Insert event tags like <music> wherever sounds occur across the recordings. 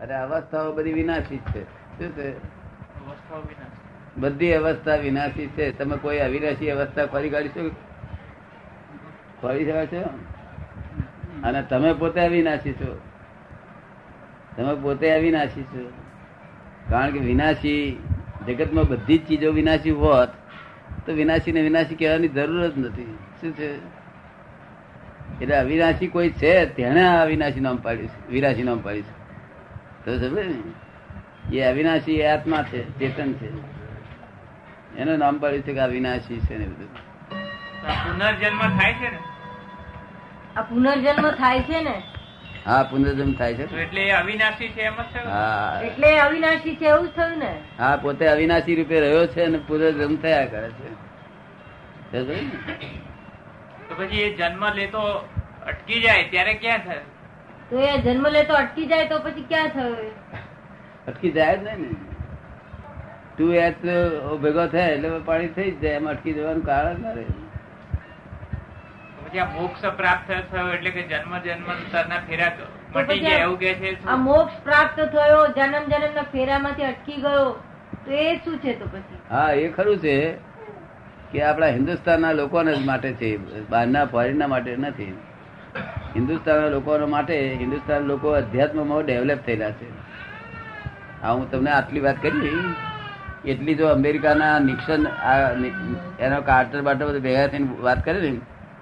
અને અવસ્થાઓ બધી વિનાશી છે. શું છે? બધી અવસ્થા વિનાશી છે. તમે કોઈ અવિનાશી અવસ્થા ફરી કાઢીશો ફરી શકો છો? અને તમે પોતે અવિનાશી છો. તમે પોતે અવિનાશી છો. કારણ કે વિનાશી જગતમાં બધી જ ચીજો વિનાશી હોત તો વિનાશી ને વિનાશી કહેવાની જરૂર જ નથી. શું છે? એટલે અવિનાશી કોઈ છે તેને આ અવિનાશી નામ પાડ્યું છે. વિનાશી નામ પાડ્યું છે. તો સમજે ને? એ અવિનાશી એ આત્મા છે ચેતન છે. એનું નામ પડ્યું છે કે અવિનાશી છે ને બધું. પુનર્જન્મ થાય છે ને? આ પુનર્જન્મ થાય છે ને? હા પુનર્જન્મ થાય તો છે એટલે એ અવિનાશી છે એમ જ હા. એટલે અવિનાશી છે એવું જ થયું ને? હા પોતે અવિનાશી રૂપે રહ્યો છે અને પુનર્જન્મ થયા કરે છે. તો પછી એ જન્મ લેતો અટકી જાય ત્યારે ક્યાં થાય? તો એ જન્મ લેતો અટકી જાય તો પછી ક્યાં થયું અટકી જાય જ નહીં ને. ટુ એચ ભેગો થાય એટલે પાણી થઈ જ જાય એમ અટકી જવાનું કારણ ના રહે. પછી આ મોક્ષ પ્રાપ્ત થયો એટલે કે જન્મ જન્માંતરના ફેરા તો મટી ગયા એવું કે છે આ મોક્ષ પ્રાપ્ત થયો જન્મ જન્મ ના ફેરામાંથી અટકી ગયો તો એ શું છે તો પછી? હા એ ખરું છે કે આપણા હિન્દુસ્તાનના લોકોને જ માટે છે બહારના ફોરેનના માટે નથી. હિન્દુસ્તાનના લોકો માટે હિન્દુસ્તાન લોકો અધ્યાત્મમાં ડેવલપ થયેલા છે. આ હું તમને આટલી વાત કરી, એટલી જો અમેરિકાના નિક્સન એનો કાર્ટર બાટર બધું ભેગા થઈને વાત કરે ને,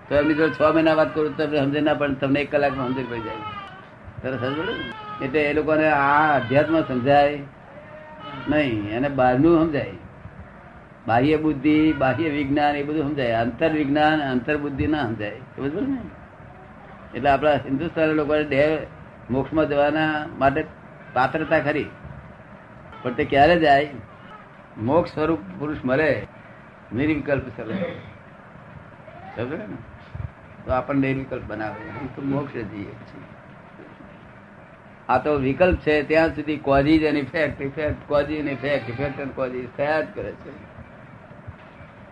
તો એમની જો છ મહિના વાત કરું તો તમને સમજે ના, પણ તમને એક કલાકમાં સમજ પડી જાય. સરસ એટલે એ લોકોને આ અધ્યાત્મ સમજાય નહીં, એને બહારનું સમજાય. બાહ્ય બુદ્ધિ, બાહ્ય વિજ્ઞાન, એ બધું સમજાય. અંતર વિજ્ઞાન અંતર બુદ્ધિ ના સમજાય. બરાબર ને? એટલે આપણા હિન્દુસ્તાન લોકોને દેહ મોક્ષમાં જવાના માટે પાત્રતા ખરી. પણ તે ક્યારે જાય? મોક્ષ સ્વરૂપ પુરુષ મળે, નિર્વિકલ્પ સ્વરૂપ સમજ્યો ને? તો આપણને નિર્વિકલ્પ બનાવે. તો મોક્ષ જઈએ છીએ. આ તો વિકલ્પ છે, ત્યાં સુધી causes and effect effect cause and effect effect and causes થયા જ કરે છે.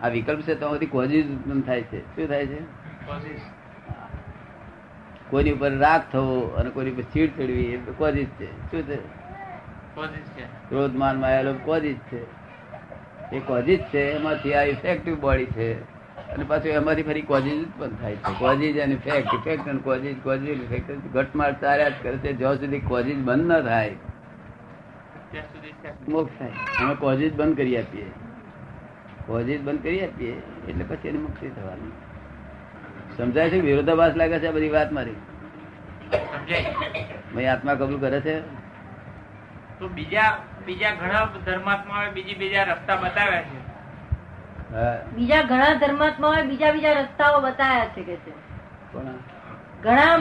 આ વિકલ્પ છે, તો બધી કોઝિજ ઉત્પન્ન થાય છે. શું થાય છે? Causes. કોઈની ઉપર રાગ થવો અને કોઈની ઉપર ચીડ ચડવી એ કોઝિજ છે શું છે ક્રોધ માન માયા લોભ કોઝિજ છે એ કોઝિજ છે એમાંથી આ ઇફેક્ટિવ બોડી છે અને પાછું એમાંથી ફરી કોઝિજ ઉત્પન્ન થાય છે causes and effect effect and causes causes effect ઘટમાળ ચાલ્યા જ કરે છે જ્યાં સુધી કોઝિજ બંધ ન થાય ત્યાં સુધી મોક્ષ થાય અમે કોઝિજ બંધ કરી આપીએ કોઝિજ બંધ કરી આપીએ એટલે પછી એની મુક્તિ થવાની સમજાય છે વિરોધાભાસ લાગે છે આ બધી વાત મારી? સમજાય. ભાઈ આત્મા કબૂલ કરે છે? તો બીજા બીજા ઘણા ધર્માત્માઓએ બીજી બીજા રસ્તા બતાવ્યા છે. બીજા ઘણા ધર્માત્માઓએ બીજા બીજા રસ્તાઓ બતાવ્યા છે કે છે. ઘણા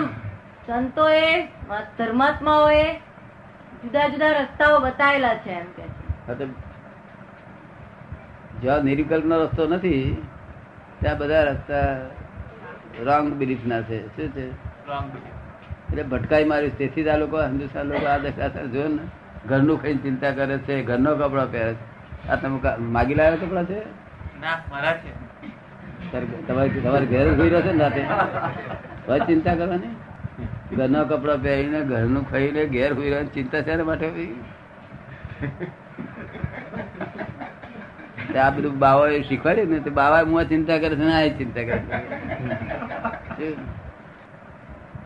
સંતોએ ધર્માત્માઓએ જુદા જુદા રસ્તાઓ બતાવેલા છે એમ કે છે. જ્યાં નિર્વિકલ્પ નો રસ્તો નથી ત્યાં બધા રસ્તા રોંગ બિલીફ ના છે. શું છે? એટલે ભટકાઈ માર્યું. છે. તેથી જ આ લોકો હિન્દુસ્તાન લોકો આ દશા જો ને ઘરનું ખાઈને ચિંતા કરે છે ઘરનો કપડા પહેરે છે. આ તમે માગી લાવ્યા કપડા છે? ના મારા તમારે તમારે ઘેર જોઈ રહ્યો છે ને હવે ચિંતા કરવાની? ઘરના કપડા પહેરીને ઘરનું ખાઈને ઘેર હોઈ રહ્યો ચિંતા છે માટે ભાઈ? તે આ બધું બાવા શીખવાડ્યું ને તો બાવા હું ચિંતા કરે છે આ ચિંતા કરે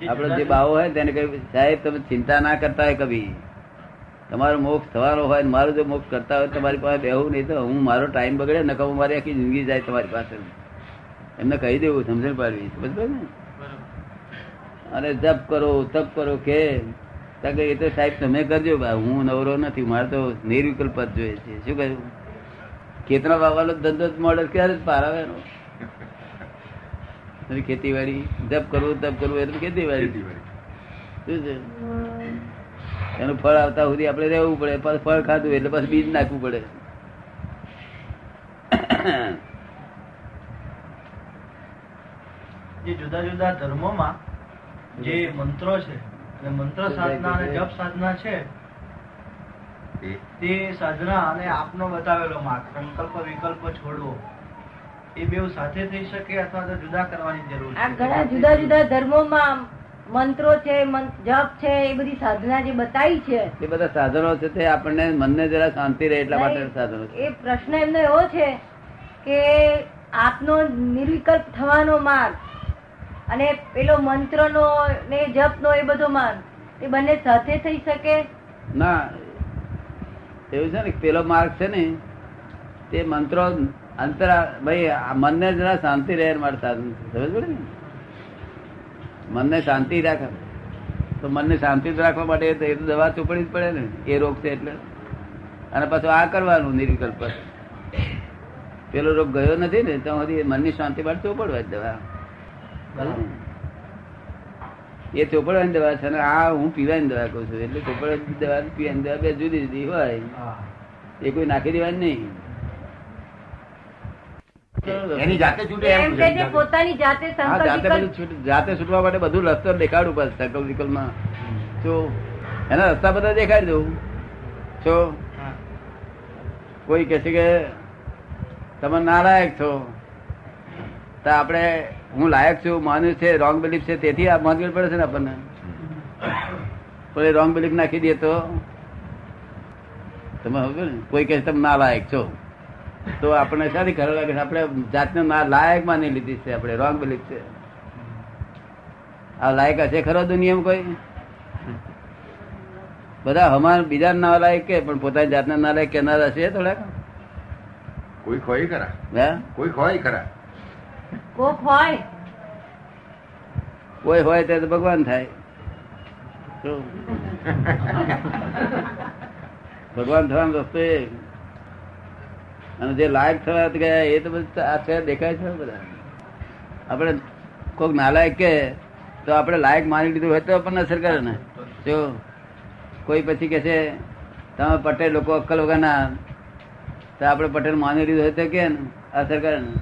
આપડે જે બાવો હોય તેને કહ્યું સાહેબ તમે ચિંતા ના કરતા હોય કભી. તમારો મોક્ષ થવાનો હોય મારો જો મોક્ષ કરતા હોય તો તમારી પાસે બેહવું નહીં તો હું મારો ટાઈમ બગડે ને કહું મારી આખી જિંદગી જાય તમારી પાસે. એમને કહી દેવું સમજણ પાડવી. સમજ ને? અને જપ કરો તપ કરો કે. એ તો સાહેબ તમે કરજો હું નવરો નથી મારે તો નિર્વિકલ્પ જ જોઈએ છે. શું કહ્યું? ખેતરા વાવવાનો ધંધો મોડલ ક્યારે જ પાર આવે એનો? ખેતીવાડી જપ કરવું તપ કરવું એટલે ખેતીવાડી. એનું ફળ આવતા સુધી આપણે રહેવું પડે, પાછું ફળ ખાધું એટલે પાછું બીજ નાખવું પડે. જે જુદા જુદા ધર્મોમાં જે મંત્રો છે મંત્ર સાધના અને જપ સાધના છે તે સાધના અને આપનો બતાવેલો માર્ગ. સંકલ્પ વિકલ્પ છોડવો. એ બે સાથે થઈ શકે અથવા તો જુદા કરવાની જરૂર આ ઘણા જુદા જુદા ધર્મોમાં મંત્રો છે જપ છે એ બધી સાધના જે બતાવી છે. એ બધા સાધનો છે તે આપણને મનને જરા શાંતિ રહે એટલા માટે સાધનો એ પ્રશ્ન એમનો એવો છે કે આપનો નિર્વિકલ્પ થવાનો માર્ગ અને પેલો મંત્રનો ને જપનો એ બધો માર્ગ એ બંને સાથે થઈ શકે? ના એવું છે ને પેલો માર્ગ છે ને, તે મંત્રો અંતરા, ભાઈ મનને જરા શાંતિ રહે મારે સાધન સમજ પડે ને? મનને શાંતિ રાખે તો મનને શાંતિ રાખવા માટે એ તો- દવા ચોપડી જ પડે ને. એ રોગ છે એટલે. અને પાછું આ કરવાનું નિર્વિકલ્પ. પેલો રોગ ગયો નથી ને, તો મનની શાંતિ માટે ચોપડવા જ દવા? એ ચોપડવાની દવા છે અને આ હું પીવાની દવા કહું છું. એટલે ચોપડવાની દવા પીવાની દવા બે જુદી જુદી હોય. એ કોઈ નાખી દેવાની નહીં. જાતે છૂટે એમ એમ કે છે પોતાની જાતે હા સંકલ્પ જાતે બધું વિકલ્પ- છૂટ- જાતે છૂટવા માટે બધું રસ્તો દેખાડું પાછું સંકલ્પ વિકલ્પમાં. જો એના રસ્તા બધા દેખાડી દઉં. છો કોઈ કહે છે કે તમે નાલાયક છો તો આપણે હું લાયક છું માન્યું છે રોંગ બિલીફ છે તેથી આ માનવી પડે છે ને આપણને? પણ રોંગ બિલીફ નાખી દે તો? તમે કોઈ કહે તમે ના લાયક છો. તો આપણને સારી ખરાબ લાગે આપણે જાતને ના લાયક માની લીધી છે આપણે રોંગ બિલીફ છે. આ લાયક હશે ખરો દુનિયામાં કોઈ? બધા હમાર બીજા ના લાયક કે પણ પોતાની જાતને ના લાયક કેનાર હશે થોડાક? કોઈ ખોઈ ખરા. હે? કોઈ ખોઈ ખરા. કોક હોય. કોઈ હોય તે તો ભગવાન થાય. ભગવાન થવાનો રસ્તો એ અને જે લાયક થવા ગયા એ તો બધું આ દેખાય છે બધા. આપણે કોઈક નાલાયક કે તો આપણે લાયક માની લીધું હોય તો આપણને અસર કરે ને. જો કોઈ પછી કે છે તમે પટેલ લોકો અક્કલ વગરના. તો આપણે પટેલ માની લીધું હોય તો કે ને અસર કરે ને.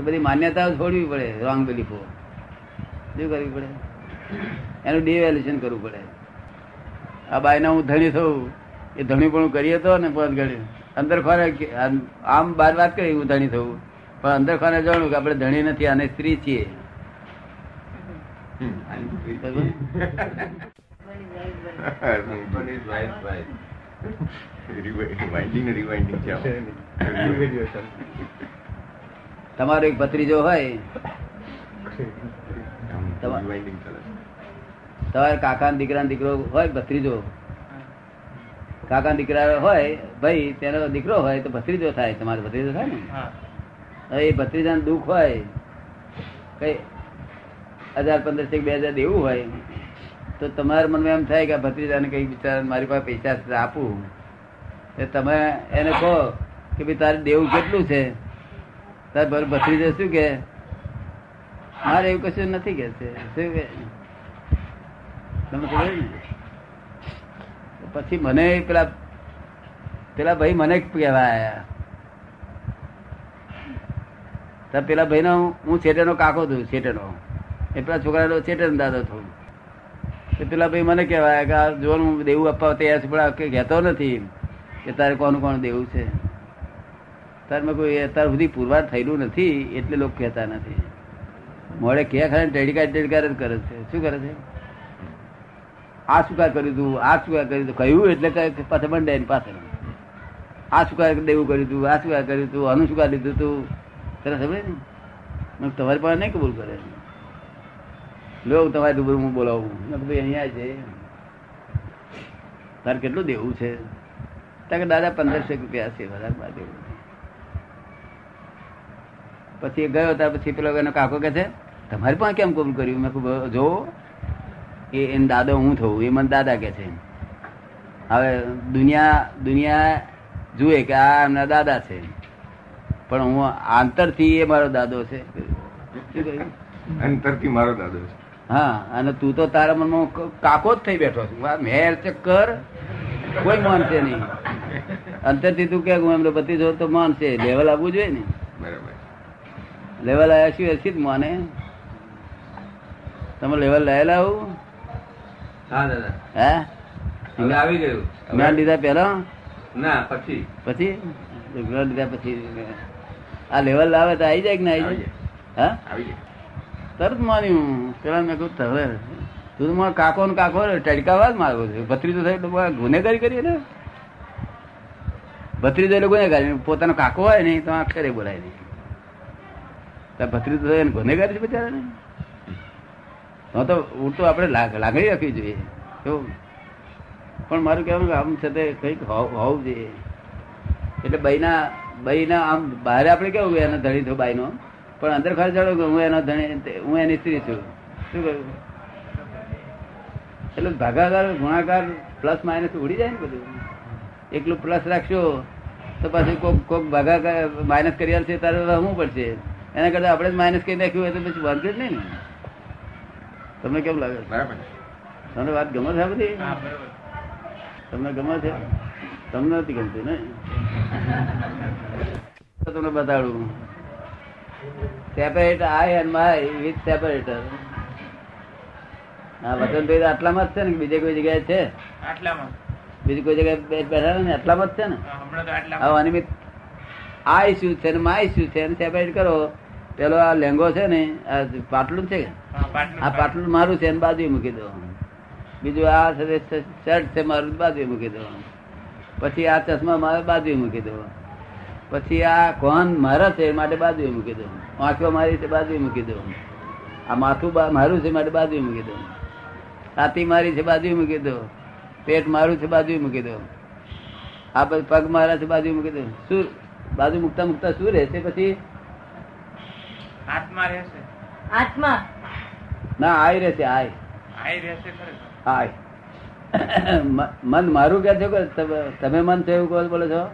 તો બધી માન્યતાઓ છોડવી પડે રોંગ બિલીફો શું કરવી પડે? એનું ડિવેલ્યુશન કરવું પડે. આ બાયના હું ધણી થયું એ ધણી પણ કરીએ તો ને પણ ઘડી અંદર ખોરે આમ- બાર વાત કરી હું ધણી થયું પણ અંદર ખાને જાણું કે આપણે ધણી નથી અને સ્ત્રી છીએ. રિવાઇન્ડિંગ રિવાઇન્ડિંગ છે. તમારો એક ભત્રીજો હોય. તમારે કાકા દીકરા દીકરો હોય ભત્રીજો. કાકા દીકરા હોય ભાઈ તેનો દીકરો હોય તો ભત્રીજો થાય. તમારો ભત્રીજો થાય ને? એ ભત્રીજા દુઃખ હોય કઈ હજાર પંદરસો બે હજાર દેવું હોય તો તમારા મનમાં એમ થાય કે ભત્રીજાને કઈ બિચારા મારી પાસે પૈસા આપું. તમે એને કહો કે ભાઈ તારે દેવું કેટલું છે? તાર ભર ભત્રીજો શું કે? મારે એવું કશું નથી કે છે. શું કે? તમે ખબર ને? પછી મને પેલા પેલા ભાઈ મને કહેવા આવ્યા પેલા ભાઈ નો હું છેટેનો કાકો છું છેટેનો એ પેલા છોકરાનો છેટેનો દાદો છું. તો પેલા ભાઈ મને કહેવાય કે આ જો દેવું આપવા તૈયાર છે, પણ કે કહેતો નથી. કે તારે કોનું કોણ દેવું છે? તાર કોઈ અત્યાર સુધી પુરવાર થયેલું નથી, એટલે લોકો કહેતા નથી. મોડે કે ખરા ટેડિકા ટેડિકાર જ કરે છે. શું કરે છે? આ શું કાર કર્યું તું? આ શું કાર કર્યું તું? કહ્યું એટલે કે પાછળ બંધ એની પાસે આ શું દેવું કર્યું તું? આ શું કાર કર્યું તું? આનું શું કાર લીધું તું? તને સમજે ને તમારી પાસે નહીં કબૂલ કરે. લો તમારી રૂબરૂ હું બોલાવું. ભાઈ, અહીંયા છે. તારે કેટલું દેવું છે? તારે દાદા, પંદરસો રૂપિયા છે વધારે દેવું. પછી એ ગયો ત્યાર પછી પેલો એનો કાકો કે છે તમારે પણ કેમ કબૂલ કર્યું? મેં કીધું જો એ એને દાદો હું થવું એ મને દાદા કે છે. હવે દુનિયા દુનિયા જુએ કે આ એમના દાદા છે. પણ હું આંતરથી એ મારો દાદો છે. અંતરથી મારો દાદો છે. હા અને તું તો તારા મનમાં કાકો જ થઈ બેઠો છું. મેર ચક્કર કોઈ માનશે નહીં. અંતરથી તું કે હું એમનો પતિ જો તો માનશે. લેવલ આવવું જોઈએ ને. બરાબર. લેવલ આવ્યા છું હશે જ માને. તમે લેવલ લાયેલા આવું હા દાદા. હે? હવે આવી ગયું. જ્ઞાન લીધા પેલા ના પછી. પછી? જ્ઞાન લીધા પછી આ લેવલ લાવે તો આવી જાય કે ના આવી જાય? હા? આવી જાય. તરત માન્યું પેલા મેં કહ્યું તરત તું તો મારો કાકો ને કાકો ટડકાવા જ માર્ગો છે. ભત્રીજો થાય ગુનેગારી કરીએ ને ભત્રીજો એટલે ગુનેગારી. પોતાનો કાકો હોય ને તો અક્ષરે બોલાય નહીં. ભત્રીજો તો એને ગુનેગારી છે બિચારા ને તો તો ઉલટું આપણે લાગ- લાગણી રાખવી જોઈએ. કેવું પણ મારું કહેવાનું આમ છતાં કંઈક હોવ- જોઈએ. એટલે બહીના બહીના આમ બહાર આપણે કેવું એનો ધણી થયો બાઈનો. પણ અંદર ખર્ચ જાણો કે હું એનો ધણી હું એની સ્ત્રી છું. શું કહ્યું? એટલે ભાગાકાર, ગુણાકાર પ્લસ માઇનસ ઉડી જાય ને બધું. એકલું પ્લસ રાખશો તો પછી કોક કોક ભાગાકાર માઇનસ કરી આવશે તારે રમવું પડશે. એના કરતા આપણે માઇનસ કરી નાખ્યું હોય તો પછી વાંધો જ નહીં ને. તમને કેમ લાગે? બરાબર. તમને વાત ગમે છે બધી? તમને ગમે છે? તમને નથી ગમતી ને? તમને બતાડું. Separate I and my with separator હા વચન તો આટલામાં જ છે ને બીજે કોઈ જગ્યાએ છે? આટલામાં. બીજી કોઈ જગ્યાએ બેઠા ને આટલામાં જ છે ને? હા, અનિમિત. આઈ શું છે ને માય શું છે સેપરેટ કરો. પેલો આ લેંગો છે ને આ પાટલું છે આ પાટલું મારું છે એને બાજુ મૂકી દો. બીજું આ શર્ટ છે મારું બાજુ મૂકી દો. પછી આ ચશ્મા મારે બાજુ મૂકી દો. પછી આ કોન મારા છે માટે બાજુ મૂકી દો. આંખો મારી છે બાજુ મૂકી દો. આ માથું મારું છે માટે બાજુ મૂકી દો. છાતી મારી છે બાજુ મૂકી દો. પેટ મારું છે બાજુ મૂકી દો. આ પગ મારા છે બાજુ મૂકી દો. શું બાજુ મુકતા મુકતા શું રહેશે પછી? આત્મા રહેશે. આત્મા? ના આય રહેશે આય આય રહેશે આય મન મારું કે છે કે તમે- મન છે એવું બોલો છો?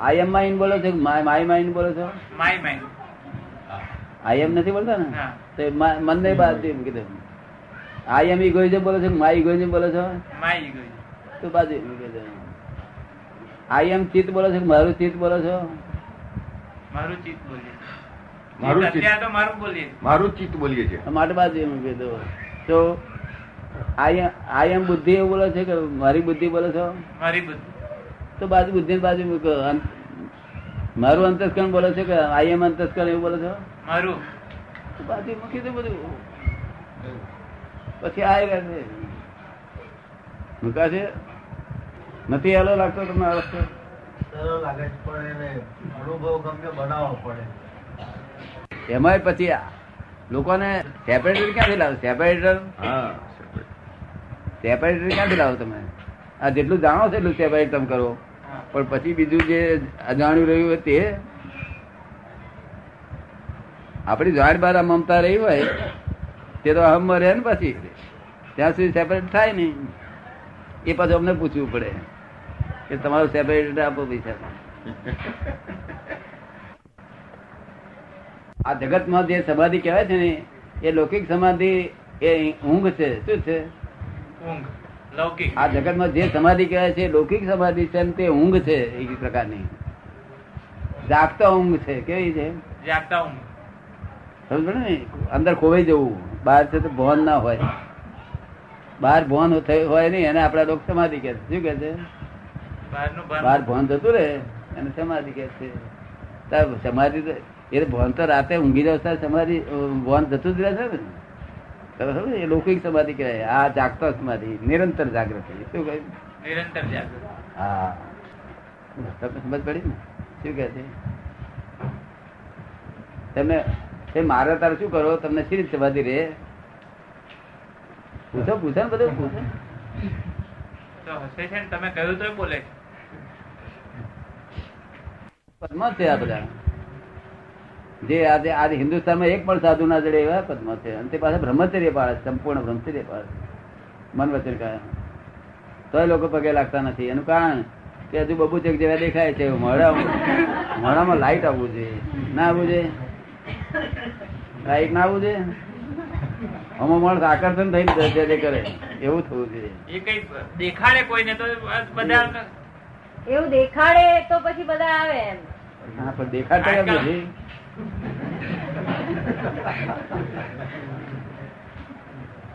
આઈ એમ માઇન્ડ બોલો છો માય માય માઇન્ડ બોલો છો? માય માઇન્ડ આઈ એમ નથી બોલતા ને? તો મન ને બાદ એમ કીધું. આઈ એમ ઈ ઇગોઇઝમ બોલો છો માય ઇગોઇઝમ બોલો છો? માય ગઈ તો બાજુ દો આઈ એમ ચિત્ત બોલો છો મારું ચિત્ત બોલો છો? મારું ચિત્ત બોલીએ. મારું ચિત્ત. મારું બોલીએ. મારું ચિત્ત બોલીએ છીએ. માટે બાજુ તો આઈ એમ બુદ્ધિ એવું બોલો છો કે મારી બુદ્ધિ બોલો છો? મારી બુદ્ધિ. તો બાજુ બુદ્ધિ બાજુ મારું અંતસ્કરણ બોલો છો કે આઈ એમ અંતસ્કરણ એવું બોલો છો? મારું. તો બાજુ મૂકી દે બધું. પછી આ મૂકાશે નથી હેલો લાગતો તમને આ વસ્તુ સરળ લાગે છે પણ એને અનુભવ ગમ્યો બનાવવો પડે. એમાંય પછી લોકોને સેપરેટર ક્યાંથી લાવો? સેપરેટર હા. સેપરેટર ક્યાંથી લાવો તમે? આ જેટલું જાણો છો એટલું સેપરેટ તમે કરો. પણ પછી બીજું જે અજાણ્યું રહ્યું હોય તે? આપણી જાણ બાર મમતા રહી હોય તે તો અહમ રહે ને પછી. ત્યાં સુધી સેપરેટ થાય નહીં. એ પાછું અમને પૂછવું પડે. કે તમારું સેપરેટ આપો પૈસા. આ જગતમાં જે સમાધિ કહેવાય છે ને એ લૌકિક સમાધિ એ ઊંઘ છે. શું છે? ઊંઘ. લૌકિક. આ જગતમાં જે સમાધિ કહેવાય છે લૌકિક સમાધિ છે તે ઊંઘ છે એક પ્રકારની. જાગતા ઊંઘ છે. કેવી છે? જાગતા ઊંઘ. સમજ ને? અંદર ખોવાઈ જવું. બહાર છે તો ભોન ના હોય. બહાર ભવન થયું હોય નહીં એને આપડા લોક સમાધિ કે શું કે છે? બહાર ભણ જતું રહે એને સમાધિ કે છે. સમાધિ એ ભણ તો રાતે ઊંઘી જાવ ત્યારે સમાધિ ભણ જતું જ રહે છે ને? એ લૌકિક સમાધિ કહેવાય. આ જાગતા સમાધિ નિરંતર જાગૃતિ શું કહ્યું નિરંતર જાગૃતિ. હા. તમને સમજ પડી ને? શું કહે છે? તમને એ મારે તારે શું કરો તમને શી રીતે સમાધિ રે પૂછો પૂછો ને બધું પૂછો. તો હસે છે ને તમે કહ્યું તો બોલે છે. પદ્મ છે આ બધા. જે આજે આજે હિન્દુસ્તાનમાં એક પણ સાધુ ના જડે એવા પદ્મ છે અને તે પાસે બ્રહ્મચર્ય પાળે સંપૂર્ણ બ્રહ્મચર્ય પાળે મન વચન કાય તોય લોકો પગે લાગતા નથી. એનું કારણ કે હજુ બબુચક જેવા દેખાય છે. મોડા મોડામાં લાઈટ આવવું જોઈએ. ના આવવું જોઈએ? લાઈટ ના આવવું જોઈએ? અમુક માણસ આકર્ષણ થઈને જય જે કરે. એવું થવું જોઈએ. એ કઈ દેખાડે કોઈને તો બધા એવું દેખાડે તો પછી બધા આવે એમ. હા પણ દેખાતા નથી.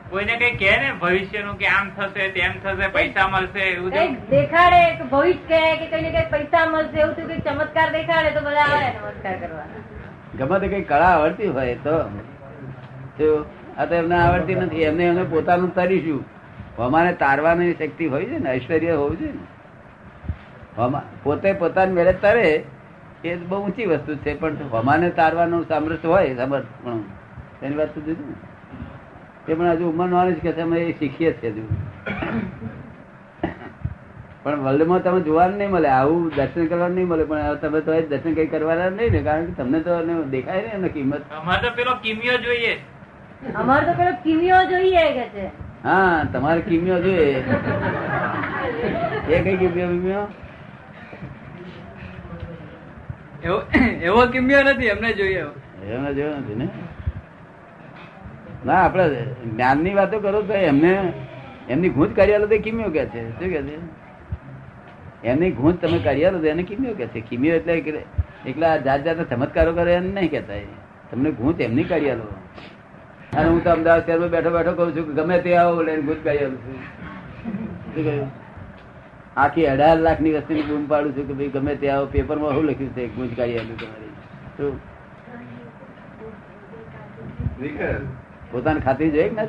કોઈને કઈ કે ને ભવિષ્યનું કે આમ થશે તેમ થશે પૈસા મળશે એવું દેખાડે કે ભવિષ્ય કે કઈ ને કઈ પૈસા મળશે એવું કઈ ચમત્કાર દેખાડે તો બધા આવે નમસ્કાર કરવા. ગમે તે કઈ કળા આવડતી હોય તો. તો આ તો એમને આવડતી નથી એમને એમને પોતાનું તરીશું. અમારે તારવાની શક્તિ હોય છે ને ઐશ્વર્ય હોવું છે ને. પોતે પોતાની મેળે તરે એ બહુ ઊંચી વસ્તુ છે પણ હમાને તારવાનું સામર્થ હોય સમર્થ પણ એની વાત તો એ પણ હજુ ઉંમર નોલેજ કે અમે એ શીખીએ છીએ હજુ. પણ વર્લ્ડમાં તમે જોવાનું નહીં મળે આવું દર્શન કરવાનું નહીં મળે પણ તમે તો દર્શન કઈ કરવાના નહીં ને કારણ કે તમને તો દેખાય ને એમને કિંમત. અમારે તો પેલો કિમિયો જોઈએ. અમારે તો પેલો કિમિયો જોઈએ કે છે. હા તમારે કિમિયો જોઈએ. એ કઈ કિમિયો કિમિયો એવો <coughs> એવો કિમ્યો નથી, એમને જોઈએ. એમને જોયો નથી ને? ના આપડે જ્ઞાનની વાતો કરો તો એમને એમની ગૂંચ કાઢ્યા તો કિમ્યો કે છે. શું કે છે? એમની ગૂંચ તમે તો એને કિમ્યો કે છે. કિમ્યો એટલે એકલા જાત જાતના ચમત્કારો કરે એમ નહીં કેતા તમને ગૂંચ એમની કાઢ્યા લો અને હું તો અમદાવાદ શહેરમાં બેઠો બેઠો કહું છું ગમે તે આવો લઈને ગૂંચ કાઢી છું. શું કહ્યું? આખી અઢાર લાખની વસ્તી બૂમ પાડું છું કે ભાઈ ગમે તે આવો પેપરમાં શું લખ્યું છે ગુંજ કાઢી આવ્યું તમારી. પોતાની ખાતરી જોઈએ ના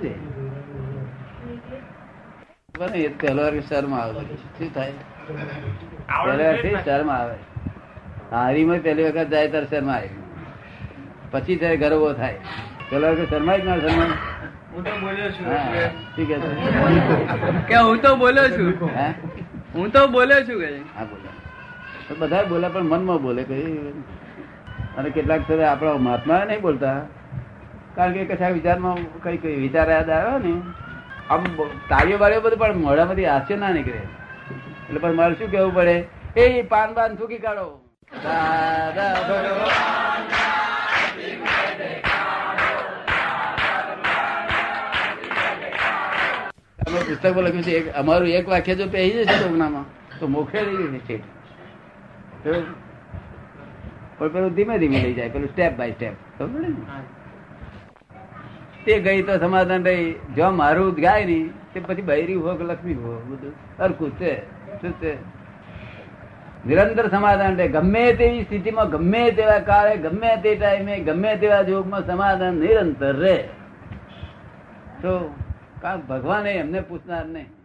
શર્મ આવે. શું થાય? પહેલી વારથી શર્મ આવે. હારીમાં પહેલી વખત જાય ત્યારે શર્મ આવે. પછી ત્યારે ગર્વ થાય. પેલા વખત શરમાય જ ના શરમાય? હું તો બોલ્યો છું છે? કે હું તો બોલ્યો છું? હે તો બોલ્યો છું કે. હા બોલ્યા તો બધા બોલે, પણ મનમાં બોલે કઈ અને કેટલાક સમય આપણા મહાત્મા નહીં બોલતા. કારણ કે કશા વિચારમાં કઈ કઈ વિચાર યાદ આવ્યો ને? આમ તાળીઓ બાળીઓ બધું પણ મોઢામાંથી હાસ્ય ના નીકળે. એટલે પણ મારે શું કેવું પડે? એ પાન બાન થૂકી કાઢો. દાદા ભગવાન અમે પુસ્તકમાં લખ્યું છે અમારું એક વાક્ય જો પહેરી જશે ડોગનામાં તો મોખે લઈ જશે પણ પેલું ધીમે ધીમે લઈ જાય પેલું સ્ટેપ બાય સ્ટેપ ખબર ને? તે ગઈ તો સમાધાન રહી જો મારું ગાય નહીં તે પછી બૈરી કે લક્ષ્મી હો બધું. સરખું છે શું છે? નિરંતર સમાધાન રહે. ગમે તેવી સ્થિતિમાં ગમે તેવા કાળે ગમે તે ટાઈમે ગમે તેવા જોગમાં સમાધાન નિરંતર રહે. તો કારણ ભગવાન એમને પૂછનાર નહીં